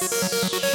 Música